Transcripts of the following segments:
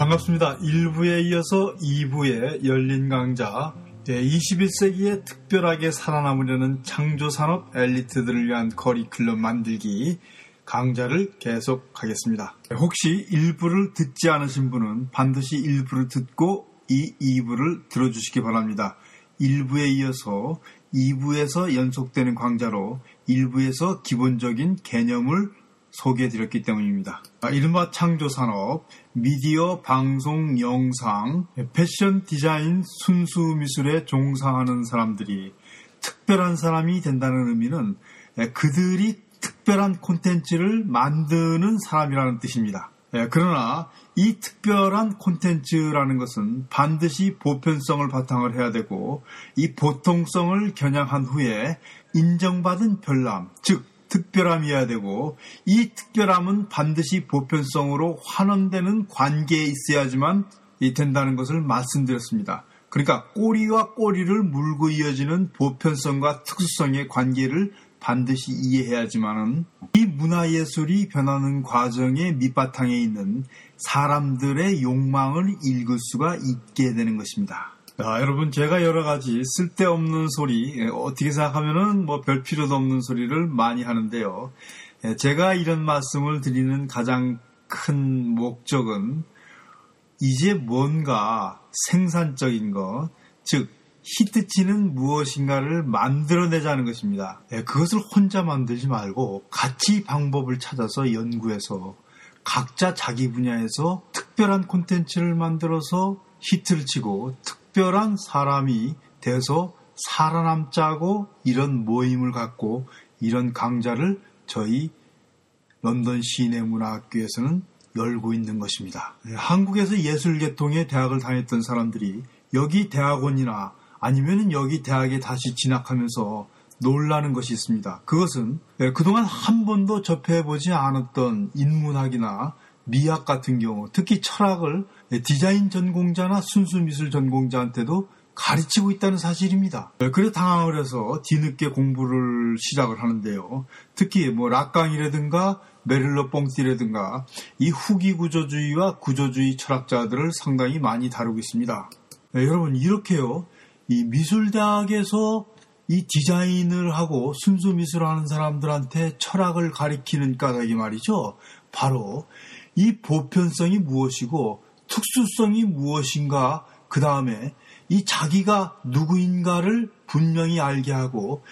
반갑습니다. 1부에 이어서 2부의 열린 강좌 21세기에 특별하게 살아남으려는 창조산업 엘리트들을 위한 커리큘럼 만들기 강좌를 계속하겠습니다. 혹시 1부를 듣지 않으신 분은 반드시 1부를 듣고 이 2부를 들어주시기 바랍니다. 1부에 이어서 2부에서 연속되는 강좌로 1부에서 기본적인 개념을 소개해드렸기 때문입니다. 아, 이른바 창조산업, 미디어, 방송, 영상, 패션, 디자인, 순수 미술에 종사하는 사람들이 특별한 사람이 된다는 의미는 그들이 특별한 콘텐츠를 만드는 사람이라는 뜻입니다. 그러나 이 특별한 콘텐츠라는 것은 반드시 보편성을 바탕을 해야 되고 이 보통성을 겨냥한 후에 인정받은 별남, 즉 특별함이어야 되고 이 특별함은 반드시 보편성으로 환원되는 관계에 있어야지만 된다는 것을 말씀드렸습니다. 그러니까 꼬리와 꼬리를 물고 이어지는 보편성과 특수성의 관계를 반드시 이해해야지만은 이 문화예술이 변하는 과정의 밑바탕에 있는 사람들의 욕망을 읽을 수가 있게 되는 것입니다. 자, 여러분 제가 여러 가지 쓸데없는 소리 예, 어떻게 생각하면은 뭐 별 필요도 없는 소리를 많이 하는데요. 예, 제가 이런 말씀을 드리는 가장 큰 목적은 이제 뭔가 생산적인 것, 즉 히트치는 무엇인가를 만들어내자는 것입니다. 예, 그것을 혼자 만들지 말고 같이 방법을 찾아서 연구해서 각자 자기 분야에서 특별한 콘텐츠를 만들어서 히트를 치고 특 별한 사람이 돼서 살아남자고 이런 모임을 갖고 이런 강좌를 저희 런던 시내 문화학교에서는 열고 있는 것입니다. 네, 한국에서 예술계통의 대학을 다녔던 사람들이 여기 대학원이나 아니면 여기 대학에 다시 진학하면서 놀라는 것이 있습니다. 그것은 네, 그동안 한 번도 접해보지 않았던 인문학이나 미학 같은 경우, 특히 철학을 디자인 전공자나 순수 미술 전공자한테도 가르치고 있다는 사실입니다. 그래 당황을 해서 뒤늦게 공부를 시작을 하는데요. 특히 뭐 락강이라든가 메릴러 뽕띠라든가 이 후기 구조주의와 구조주의 철학자들을 상당히 많이 다루고 있습니다. 네, 여러분 이렇게요. 이 미술대학에서 이 디자인을 하고 순수 미술을 하는 사람들한테 철학을 가리키는 까닭이 말이죠. 바로 이 보편성이 무엇이고 특수성이 무엇인가 그 다음에 이 자기가 누구인가를 분명히 알게 하고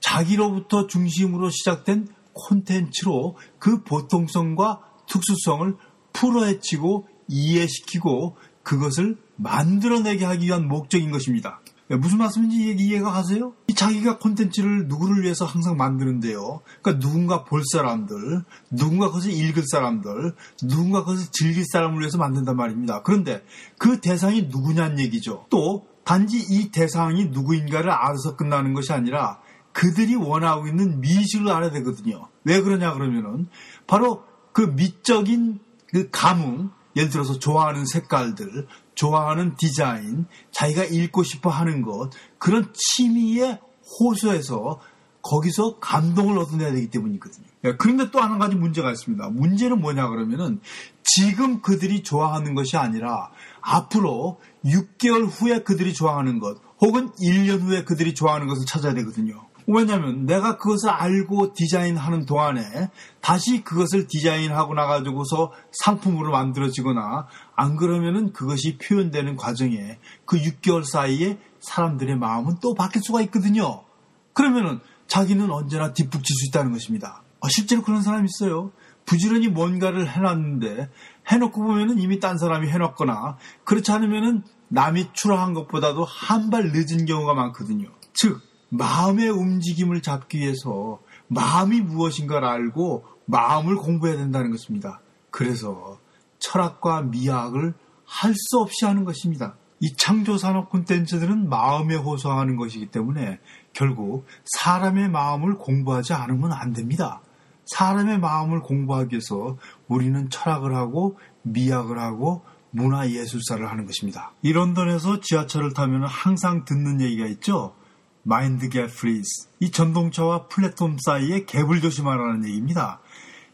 자기로부터 중심으로 시작된 콘텐츠로 그 보통성과 특수성을 풀어헤치고 이해시키고 그것을 만들어내게 하기 위한 목적인 것입니다. 네, 무슨 말씀인지 이해가 가세요? 자기가 콘텐츠를 누구를 위해서 항상 만드는데요. 그러니까 누군가 볼 사람들, 누군가 그것을 읽을 사람들, 누군가 그것을 즐길 사람을 위해서 만든단 말입니다. 그런데 그 대상이 누구냐는 얘기죠. 또 단지 이 대상이 누구인가를 알아서 끝나는 것이 아니라 그들이 원하고 있는 미식을 알아야 되거든요. 왜 그러냐 그러면은 바로 그 미적인 그 감흥, 예를 들어서 좋아하는 색깔들, 좋아하는 디자인, 자기가 읽고 싶어 하는 것, 그런 취미에 호소해서 거기서 감동을 얻어내야 되기 때문이거든요. 예, 그런데 또 한 가지 문제가 있습니다. 문제는 뭐냐 그러면은 지금 그들이 좋아하는 것이 아니라 앞으로 6개월 후에 그들이 좋아하는 것, 혹은 1년 후에 그들이 좋아하는 것을 찾아야 되거든요. 왜냐하면 내가 그것을 알고 디자인하는 동안에 다시 그것을 디자인하고 나가지고서 상품으로 만들어지거나 안 그러면은 그것이 표현되는 과정에 그 6개월 사이에 사람들의 마음은 또 바뀔 수가 있거든요. 그러면은 자기는 언제나 뒷북칠 수 있다는 것입니다. 아, 실제로 그런 사람이 있어요. 부지런히 뭔가를 해놨는데 해놓고 보면은 이미 딴 사람이 해놨거나 그렇지 않으면은 남이 추락한 것보다도 한 발 늦은 경우가 많거든요. 즉 마음의 움직임을 잡기 위해서 마음이 무엇인가를 알고 마음을 공부해야 된다는 것입니다. 그래서 철학과 미학을 할 수 없이 하는 것입니다. 이 창조산업 콘텐츠들은 마음에 호소하는 것이기 때문에 결국 사람의 마음을 공부하지 않으면 안 됩니다. 사람의 마음을 공부하기 위해서 우리는 철학을 하고 미학을 하고 문화예술사를 하는 것입니다. 이 런던에서 지하철을 타면 항상 듣는 얘기가 있죠. mind gap please. 이 전동차와 플랫폼 사이에 갭을 조심하라는 얘기입니다.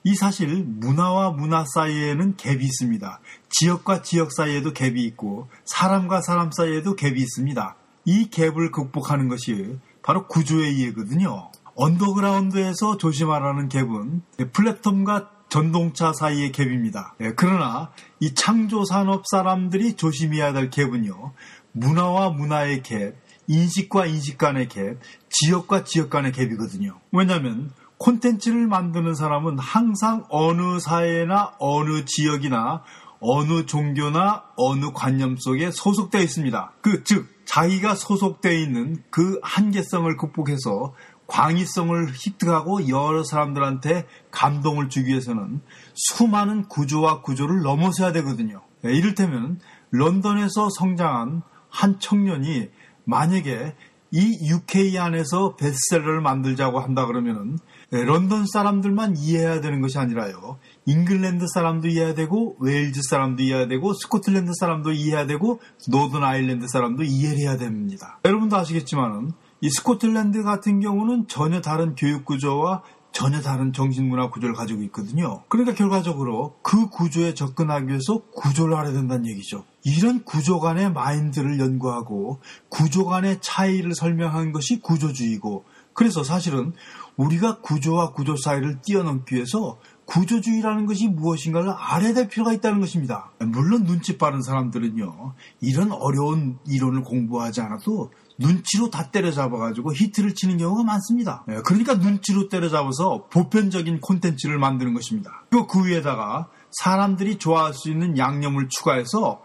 이 사실 문화와 문화 사이에는 갭이 있습니다. 지역과 지역 사이에도 갭이 있고 사람과 사람 사이에도 갭이 있습니다. 이 갭을 극복하는 것이 바로 구조의 이해거든요. 언더그라운드에서 조심하라는 갭은 플랫폼과 전동차 사이의 갭입니다. 예, 그러나 이 창조 산업 사람들이 조심해야 될 갭은요. 문화와 문화의 갭, 인식과 인식 간의 갭, 지역과 지역 간의 갭이거든요. 왜냐하면 콘텐츠를 만드는 사람은 항상 어느 사회나 어느 지역이나 어느 종교나 어느 관념 속에 소속되어 있습니다. 그, 즉, 자기가 소속되어 있는 그 한계성을 극복해서 광의성을 획득하고 여러 사람들한테 감동을 주기 위해서는 수많은 구조와 구조를 넘어서야 되거든요. 네, 이를테면 런던에서 성장한 한 청년이 만약에 이 UK 안에서 베스트셀러를 만들자고 한다 그러면은 네, 런던 사람들만 이해해야 되는 것이 아니라요. 잉글랜드 사람도 이해해야 되고 웨일즈 사람도 이해해야 되고 스코틀랜드 사람도 이해해야 되고 노던 아일랜드 사람도 이해해야 됩니다. 여러분도 아시겠지만은 이 스코틀랜드 같은 경우는 전혀 다른 교육 구조와 전혀 다른 정신문화 구조를 가지고 있거든요. 그러니까 결과적으로 그 구조에 접근하기 위해서 구조를 알아야 된다는 얘기죠. 이런 구조 간의 마인드를 연구하고 구조 간의 차이를 설명하는 것이 구조주의고 그래서 사실은 우리가 구조와 구조 사이를 뛰어넘기 위해서 구조주의라는 것이 무엇인가를 알아야 될 필요가 있다는 것입니다. 물론 눈치 빠른 사람들은요, 이런 어려운 이론을 공부하지 않아도 눈치로 다 때려잡아가지고 히트를 치는 경우가 많습니다. 예, 그러니까 눈치로 때려잡아서 보편적인 콘텐츠를 만드는 것입니다. 그리고 그 위에다가 사람들이 좋아할 수 있는 양념을 추가해서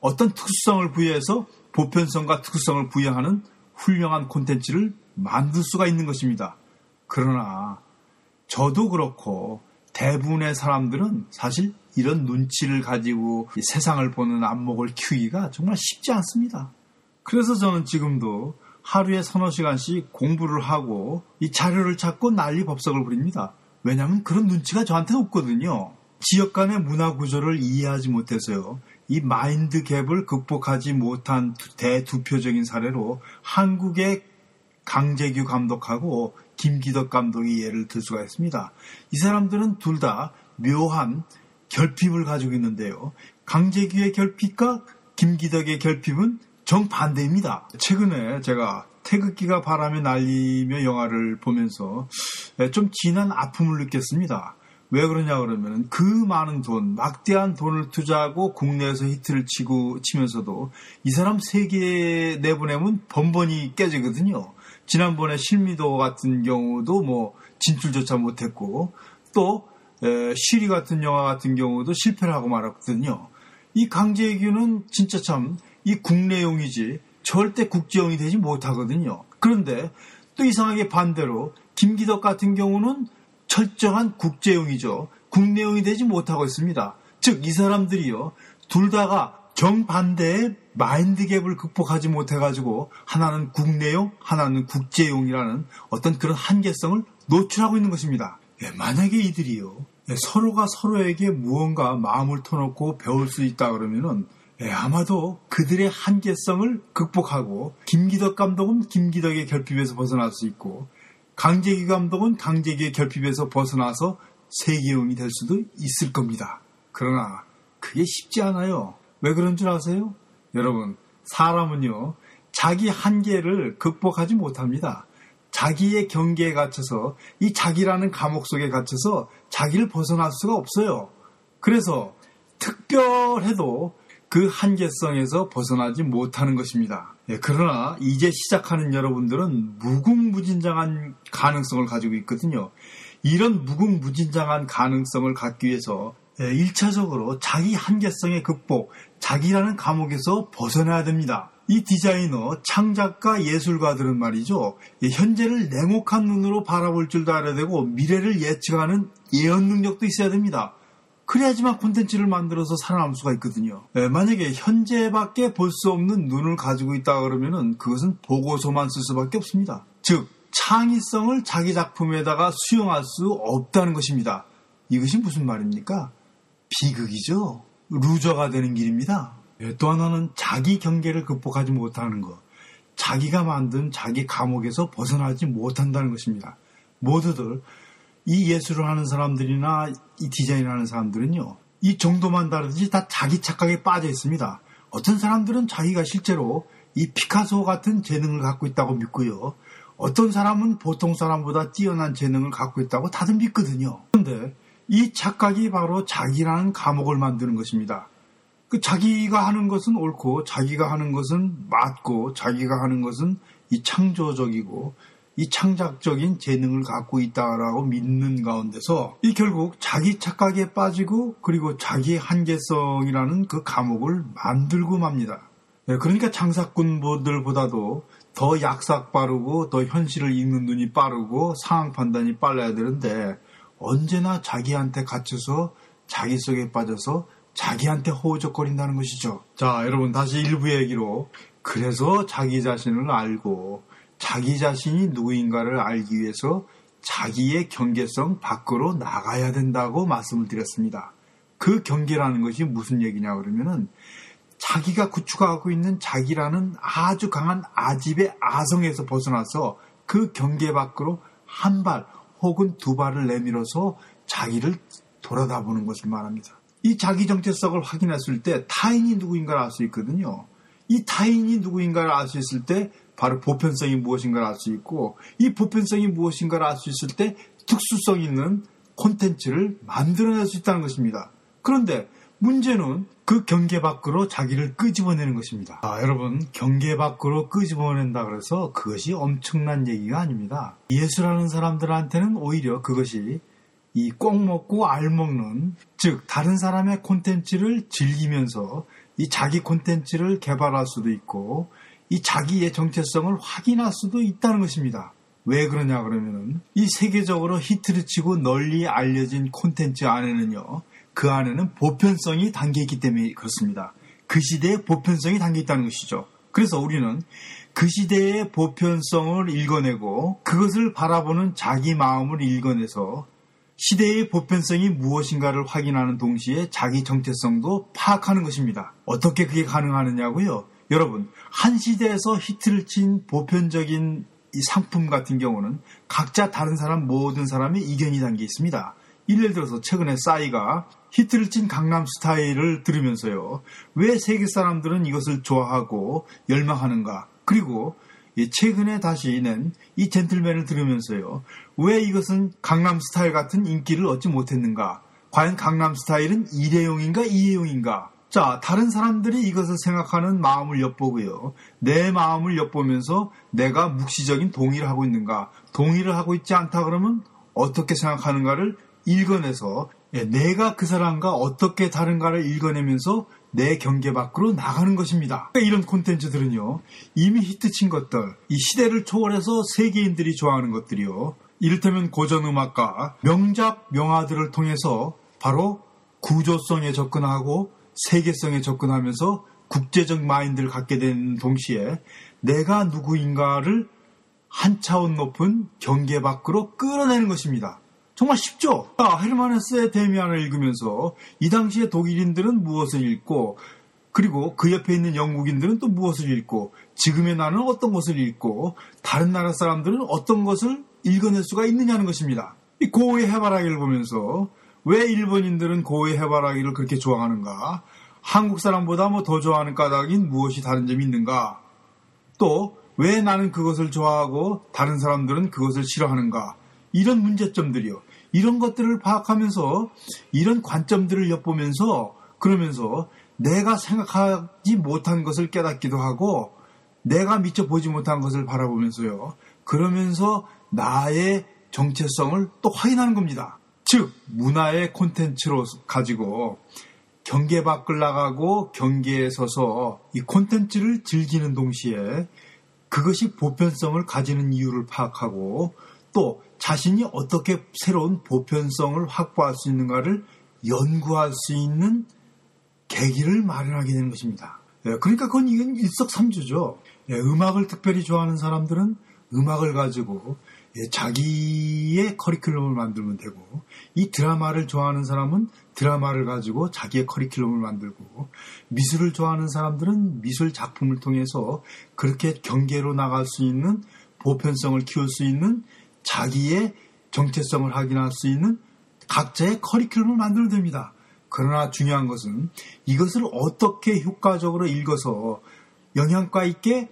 어떤 특수성을 부여해서 보편성과 특수성을 부여하는 훌륭한 콘텐츠를 만들 수가 있는 것입니다. 그러나 저도 그렇고 대부분의 사람들은 사실 이런 눈치를 가지고 세상을 보는 안목을 키우기가 정말 쉽지 않습니다. 그래서 저는 지금도 하루에 서너 시간씩 공부를 하고 이 자료를 찾고 난리 법석을 부립니다. 왜냐하면 그런 눈치가 저한테 없거든요. 지역 간의 문화 구조를 이해하지 못해서요. 이 마인드 갭을 극복하지 못한 대두표적인 사례로 한국의 강재규 감독하고 김기덕 감독이 예를 들 수가 있습니다. 이 사람들은 둘 다 묘한 결핍을 가지고 있는데요. 강재규의 결핍과 김기덕의 결핍은 정반대입니다. 최근에 제가 태극기가 바람에 날리며 영화를 보면서 좀 진한 아픔을 느꼈습니다. 왜 그러냐 그러면 그 많은 돈, 막대한 돈을 투자하고 국내에서 히트를 치고 치면서도 이 사람 세계에 내보내면 번번이 깨지거든요. 지난번에 실미도 같은 경우도 뭐 진출조차 못했고 또 시리 같은 영화 같은 경우도 실패를 하고 말았거든요. 이 강재규는 진짜 참 이 국내용이지 절대 국제용이 되지 못하거든요. 그런데 또 이상하게 반대로 김기덕 같은 경우는 철저한 국제용이죠. 국내용이 되지 못하고 있습니다. 즉 이 사람들이요 둘 다가 정반대의 마인드 갭을 극복하지 못해가지고 하나는 국내용, 하나는 국제용이라는 어떤 그런 한계성을 노출하고 있는 것입니다. 예, 만약에 이들이요 예, 서로가 서로에게 무언가 마음을 터놓고 배울 수 있다 그러면은 예, 아마도 그들의 한계성을 극복하고 김기덕 감독은 김기덕의 결핍에서 벗어날 수 있고 강재기 감독은 강재기의 결핍에서 벗어나서 세계용이 될 수도 있을 겁니다. 그러나 그게 쉽지 않아요. 왜 그런 줄 아세요? 여러분, 사람은요, 자기 한계를 극복하지 못합니다. 자기의 경계에 갇혀서 이 자기라는 감옥 속에 갇혀서 자기를 벗어날 수가 없어요. 그래서 특별해도 그 한계성에서 벗어나지 못하는 것입니다. 예, 그러나 이제 시작하는 여러분들은 무궁무진장한 가능성을 가지고 있거든요. 이런 무궁무진장한 가능성을 갖기 위해서 1차적으로 예, 자기 한계성의 극복, 자기라는 감옥에서 벗어나야 됩니다. 이 디자이너, 창작가, 예술가들은 말이죠. 현재를 냉혹한 눈으로 바라볼 줄도 알아야 되고 미래를 예측하는 예언 능력도 있어야 됩니다. 그래야지만 콘텐츠를 만들어서 살아남을 수가 있거든요. 네, 만약에 현재밖에 볼 수 없는 눈을 가지고 있다 그러면은 그것은 보고서만 쓸 수밖에 없습니다. 즉 창의성을 자기 작품에다가 수용할 수 없다는 것입니다. 이것이 무슨 말입니까? 비극이죠. 루저가 되는 길입니다. 예, 또 하나는 자기 경계를 극복하지 못하는 것. 자기가 만든 자기 감옥에서 벗어나지 못한다는 것입니다. 모두들 이 예술을 하는 사람들이나 이 디자인을 하는 사람들은요. 이 정도만 다르듯이 다 자기 착각에 빠져 있습니다. 어떤 사람들은 자기가 실제로 이 피카소 같은 재능을 갖고 있다고 믿고요. 어떤 사람은 보통 사람보다 뛰어난 재능을 갖고 있다고 다들 믿거든요. 그런데 이 착각이 바로 자기라는 감옥을 만드는 것입니다. 그 자기가 하는 것은 옳고 자기가 하는 것은 맞고 자기가 하는 것은 이 창조적이고 이 창작적인 재능을 갖고 있다라고 믿는 가운데서 이 결국 자기 착각에 빠지고 그리고 자기 한계성이라는 그 감옥을 만들고 맙니다. 네, 그러니까 장사꾼들보다도 더 약삭 빠르고 더 현실을 읽는 눈이 빠르고 상황 판단이 빨라야 되는데 언제나 자기한테 갇혀서 자기 속에 빠져서 자기한테 호적거린다는 것이죠. 자, 여러분 다시 일부 얘기로 그래서 자기 자신을 알고 자기 자신이 누구인가를 알기 위해서 자기의 경계성 밖으로 나가야 된다고 말씀을 드렸습니다. 그 경계라는 것이 무슨 얘기냐 그러면은 자기가 구축하고 있는 자기라는 아주 강한 아집의 아성에서 벗어나서 그 경계 밖으로 한 발 혹은 두 발을 내밀어서 자기를 돌아다보는 것을 말합니다. 이 자기 정체성을 확인했을 때 타인이 누구인가를 알 수 있거든요. 이 타인이 누구인가를 알 수 있을 때 바로 보편성이 무엇인가를 알 수 있고 이 보편성이 무엇인가를 알 수 있을 때 특수성 있는 콘텐츠를 만들어낼 수 있다는 것입니다. 그런데 문제는 그 경계 밖으로 자기를 끄집어내는 것입니다. 아, 여러분, 경계 밖으로 끄집어낸다 그래서 그것이 엄청난 얘기가 아닙니다. 예수라는 사람들한테는 오히려 그것이 이 꼭 먹고 알 먹는, 즉, 다른 사람의 콘텐츠를 즐기면서 이 자기 콘텐츠를 개발할 수도 있고, 이 자기의 정체성을 확인할 수도 있다는 것입니다. 왜 그러냐 그러면은 이 세계적으로 히트를 치고 널리 알려진 콘텐츠 안에는요. 그 안에는 보편성이 담겨 있기 때문에 그렇습니다. 그 시대에 보편성이 담겨 있다는 것이죠. 그래서 우리는 그 시대의 보편성을 읽어내고 그것을 바라보는 자기 마음을 읽어내서 시대의 보편성이 무엇인가를 확인하는 동시에 자기 정체성도 파악하는 것입니다. 어떻게 그게 가능하느냐고요? 여러분, 한 시대에서 히트를 친 보편적인 이 상품 같은 경우는 각자 다른 사람 모든 사람의 이견이 담겨 있습니다. 예를 들어서 최근에 싸이가 히트를 친 강남 스타일을 들으면서요. 왜 세계 사람들은 이것을 좋아하고 열망하는가? 그리고 최근에 다시 낸 이 젠틀맨을 들으면서요. 왜 이것은 강남 스타일 같은 인기를 얻지 못했는가? 과연 강남 스타일은 일회용인가 이회용인가? 자, 다른 사람들이 이것을 생각하는 마음을 엿보고요. 내 마음을 엿보면서 내가 묵시적인 동의를 하고 있는가, 동의를 하고 있지 않다 그러면 어떻게 생각하는가를 읽어내서 예, 내가 그 사람과 어떻게 다른가를 읽어내면서 내 경계 밖으로 나가는 것입니다. 그러니까 이런 콘텐츠들은요, 이미 히트친 것들, 이 시대를 초월해서 세계인들이 좋아하는 것들이요. 이를테면 고전음악가, 명작, 명화들을 통해서 바로 구조성에 접근하고 세계성에 접근하면서 국제적 마인드를 갖게 되는 동시에 내가 누구인가를 한 차원 높은 경계 밖으로 끌어내는 것입니다. 정말 쉽죠? 아, 헤르만헤스의 데미안을 읽으면서 이 당시에 독일인들은 무엇을 읽고 그리고 그 옆에 있는 영국인들은 또 무엇을 읽고 지금의 나는 어떤 것을 읽고 다른 나라 사람들은 어떤 것을 읽어낼 수가 있느냐는 것입니다. 이 고의 해바라기를 보면서 왜 일본인들은 고의 해바라기를 그렇게 좋아하는가? 한국 사람보다 뭐 더 좋아하는 까닭인 무엇이 다른 점이 있는가? 또 왜 나는 그것을 좋아하고 다른 사람들은 그것을 싫어하는가? 이런 문제점들이요. 이런 것들을 파악하면서 이런 관점들을 엿보면서 그러면서 내가 생각하지 못한 것을 깨닫기도 하고 내가 미처 보지 못한 것을 바라보면서요. 그러면서 나의 정체성을 또 확인하는 겁니다. 즉, 문화의 콘텐츠로 가지고 경계 밖을 나가고 경계에 서서 이 콘텐츠를 즐기는 동시에 그것이 보편성을 가지는 이유를 파악하고 또 자신이 어떻게 새로운 보편성을 확보할 수 있는가를 연구할 수 있는 계기를 마련하게 되는 것입니다. 예, 그러니까 그건 이건 일석삼조죠. 예, 음악을 특별히 좋아하는 사람들은 음악을 가지고 예, 자기의 커리큘럼을 만들면 되고 이 드라마를 좋아하는 사람은 드라마를 가지고 자기의 커리큘럼을 만들고 미술을 좋아하는 사람들은 미술 작품을 통해서 그렇게 경계로 나갈 수 있는 보편성을 키울 수 있는 자기의 정체성을 확인할 수 있는 각자의 커리큘럼을 만들어야 됩니다. 그러나 중요한 것은 이것을 어떻게 효과적으로 읽어서 영양가 있게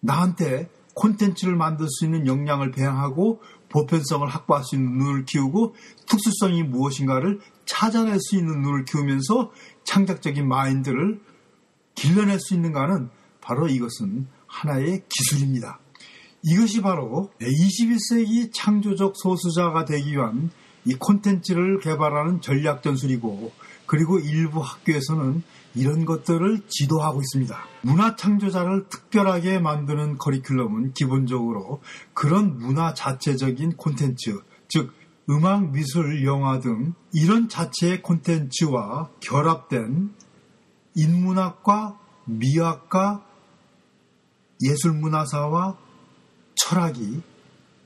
나한테 콘텐츠를 만들 수 있는 역량을 배양하고 보편성을 확보할 수 있는 눈을 키우고 특수성이 무엇인가를 찾아낼 수 있는 눈을 키우면서 창작적인 마인드를 길러낼 수 있는가는 바로 이것은 하나의 기술입니다. 이것이 바로 21세기 창조적 소수자가 되기 위한 이 콘텐츠를 개발하는 전략 전술이고 그리고 일부 학교에서는 이런 것들을 지도하고 있습니다. 문화 창조자를 특별하게 만드는 커리큘럼은 기본적으로 그런 문화 자체적인 콘텐츠, 즉 음악, 미술, 영화 등 이런 자체의 콘텐츠와 결합된 인문학과 미학과 예술문화사와 철학이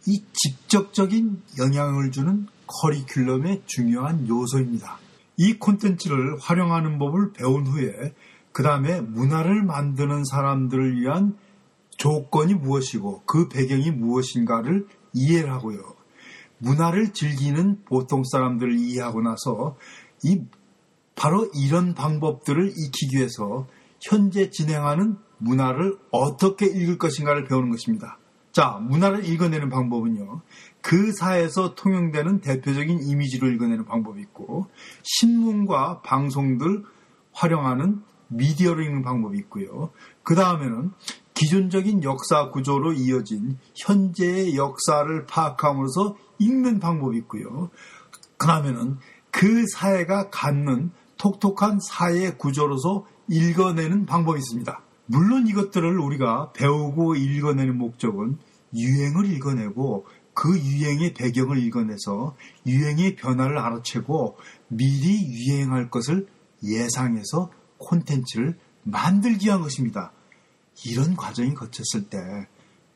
이 직접적인 영향을 주는 커리큘럼의 중요한 요소입니다. 이 콘텐츠를 활용하는 법을 배운 후에 그 다음에 문화를 만드는 사람들을 위한 조건이 무엇이고 그 배경이 무엇인가를 이해를 하고요. 문화를 즐기는 보통 사람들을 이해하고 나서 이 바로 이런 방법들을 익히기 위해서 현재 진행하는 문화를 어떻게 읽을 것인가를 배우는 것입니다. 자, 문화를 읽어내는 방법은요. 그 사회에서 통용되는 대표적인 이미지를 읽어내는 방법이 있고 신문과 방송들 활용하는 미디어를 읽는 방법이 있고요. 그 다음에는 기존적인 역사 구조로 이어진 현재의 역사를 파악함으로써 읽는 방법이 있고요. 그 다음에는 그 사회가 갖는 톡톡한 사회 구조로서 읽어내는 방법이 있습니다. 물론 이것들을 우리가 배우고 읽어내는 목적은 유행을 읽어내고 그 유행의 배경을 읽어내서 유행의 변화를 알아채고 미리 유행할 것을 예상해서 콘텐츠를 만들기 위한 것입니다. 이런 과정이 거쳤을 때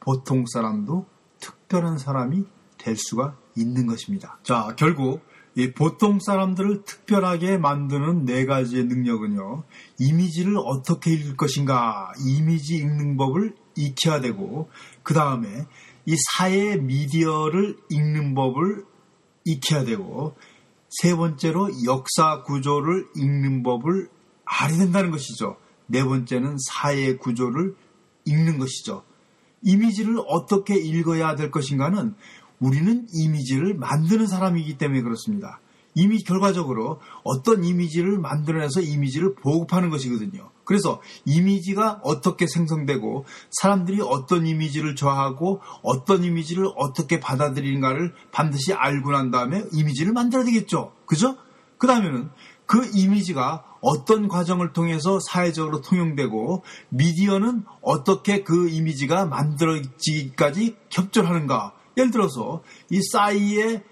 보통 사람도 특별한 사람이 될 수가 있는 것입니다. 자, 결국 이 보통 사람들을 특별하게 만드는 네 가지의 능력은요, 이미지를 어떻게 읽을 것인가, 이미지 읽는 법을 익혀야 되고, 그 다음에 이 사회 미디어를 읽는 법을 익혀야 되고, 세 번째로 역사 구조를 읽는 법을 알아야 된다는 것이죠. 네 번째는 사회 구조를 읽는 것이죠. 이미지를 어떻게 읽어야 될 것인가는 우리는 이미지를 만드는 사람이기 때문에 그렇습니다. 이미 결과적으로 어떤 이미지를 만들어내서 이미지를 보급하는 것이거든요. 그래서 이미지가 어떻게 생성되고 사람들이 어떤 이미지를 좋아하고 어떤 이미지를 어떻게 받아들이는가를 반드시 알고 난 다음에 이미지를 만들어야 되겠죠. 그죠? 그 다음에는 그 이미지가 어떤 과정을 통해서 사회적으로 통용되고 미디어는 어떻게 그 이미지가 만들어지기까지 협조하는가. 예를 들어서 이 싸이의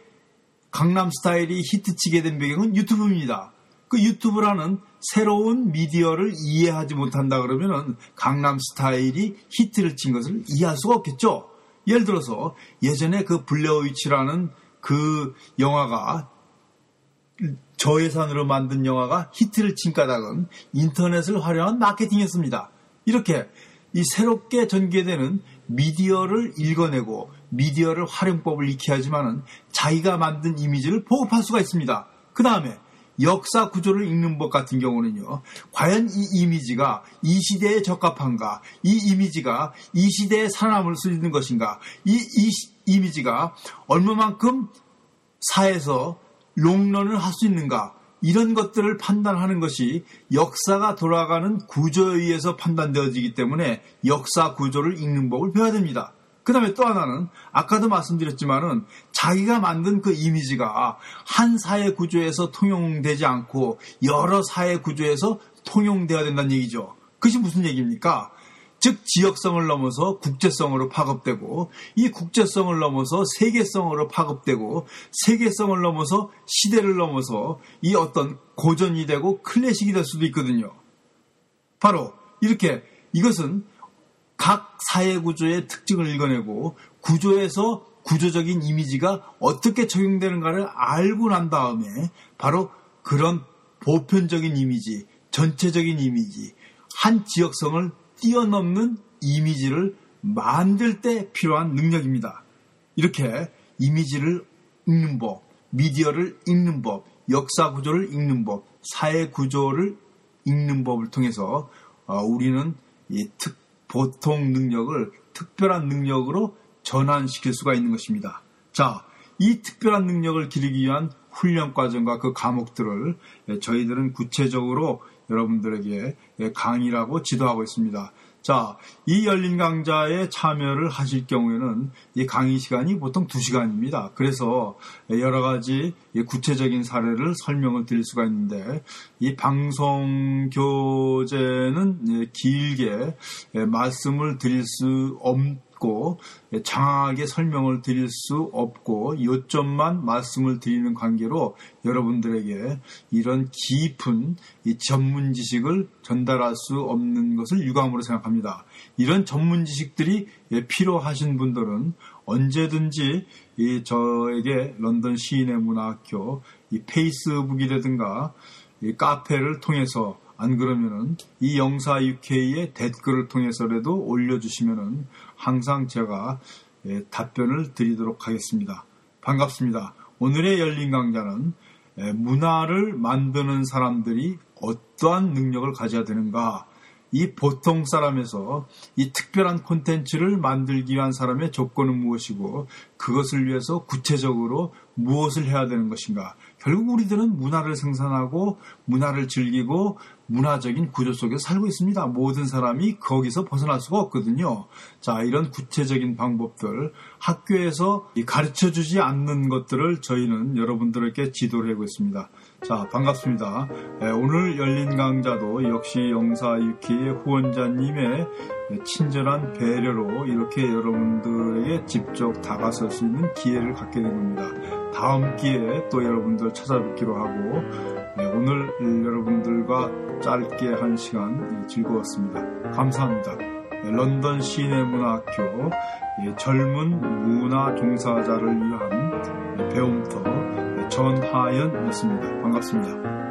강남 스타일이 히트치게 된 배경은 유튜브입니다. 그 유튜브라는 새로운 미디어를 이해하지 못한다 그러면은 강남 스타일이 히트를 친 것을 이해할 수가 없겠죠. 예를 들어서 예전에 그 블레어위치라는 그 영화가 저예산으로 만든 영화가 히트를 친 까닭은 인터넷을 활용한 마케팅이었습니다. 이렇게 이 새롭게 전개되는 미디어를 읽어내고 미디어를 활용법을 익혀야 하지만은 자기가 만든 이미지를 보급할 수가 있습니다. 그 다음에 역사 구조를 읽는 법 같은 경우는요, 과연 이 이미지가 이 시대에 적합한가, 이 이미지가 이 시대에 살아남을 수 있는 것인가, 이, 이 이미지가 얼마만큼 사회에서 롱런을 할 수 있는가, 이런 것들을 판단하는 것이 역사가 돌아가는 구조에 의해서 판단되어지기 때문에 역사 구조를 읽는 법을 배워야 됩니다. 그 다음에 또 하나는 아까도 말씀드렸지만은 자기가 만든 그 이미지가 한 사회 구조에서 통용되지 않고 여러 사회 구조에서 통용되어야 된다는 얘기죠. 그것이 무슨 얘기입니까? 즉 지역성을 넘어서 국제성으로 파급되고 이 국제성을 넘어서 세계성으로 파급되고 세계성을 넘어서 시대를 넘어서 이 어떤 고전이 되고 클래식이 될 수도 있거든요. 바로 이렇게 이것은 각 사회 구조의 특징을 읽어내고 구조에서 구조적인 이미지가 어떻게 적용되는가를 알고 난 다음에 바로 그런 보편적인 이미지, 전체적인 이미지, 한 지역성을 뛰어넘는 이미지를 만들 때 필요한 능력입니다. 이렇게 이미지를 읽는 법, 미디어를 읽는 법, 역사 구조를 읽는 법, 사회 구조를 읽는 법을 통해서 어, 우리는 이 특, 보통 능력을 특별한 능력으로 전환시킬 수가 있는 것입니다. 자, 이 특별한 능력을 기르기 위한 훈련 과정과 그 과목들을 저희들은 구체적으로 여러분들에게 강의라고 지도하고 있습니다. 자, 이 열린 강좌에 참여를 하실 경우에는 이 강의 시간이 보통 2시간입니다. 그래서 여러 가지 구체적인 사례를 설명을 드릴 수가 있는데 이 방송 교재는 길게 말씀을 드릴 수 없, 없고 장하게 설명을 드릴 수 없고 요점만 말씀을 드리는 관계로 여러분들에게 이런 깊은 전문 지식을 전달할 수 없는 것을 유감으로 생각합니다. 이런 전문 지식들이 필요하신 분들은 언제든지 저에게 런던 시인의 문화학교 페이스북이라든가 카페를 통해서 안 그러면은 이 영사 UK의 댓글을 통해서라도 올려주시면은 항상 제가 예, 답변을 드리도록 하겠습니다. 반갑습니다. 오늘의 열린 강좌는 예, 문화를 만드는 사람들이 어떠한 능력을 가져야 되는가 이 보통 사람에서 이 특별한 콘텐츠를 만들기 위한 사람의 조건은 무엇이고 그것을 위해서 구체적으로 무엇을 해야 되는 것인가 결국 우리들은 문화를 생산하고 문화를 즐기고 문화적인 구조 속에서 살고 있습니다. 모든 사람이 거기서 벗어날 수가 없거든요. 자, 이런 구체적인 방법들 학교에서 가르쳐 주지 않는 것들을 저희는 여러분들에게 지도를 하고 있습니다. 자, 반갑습니다. 네, 오늘 열린 강좌도 역시 영사 유키의 후원자님의 친절한 배려로 이렇게 여러분들에게 직접 다가설 수 있는 기회를 갖게 된 겁니다. 다음 기회에 또 여러분들 찾아뵙기로 하고 네, 오늘 여러분들과 짧게 한 시간 즐거웠습니다. 감사합니다. 네, 런던 시내문화학교 젊은 문화 종사자를 위한 배움터 전하연이었습니다. 반갑습니다.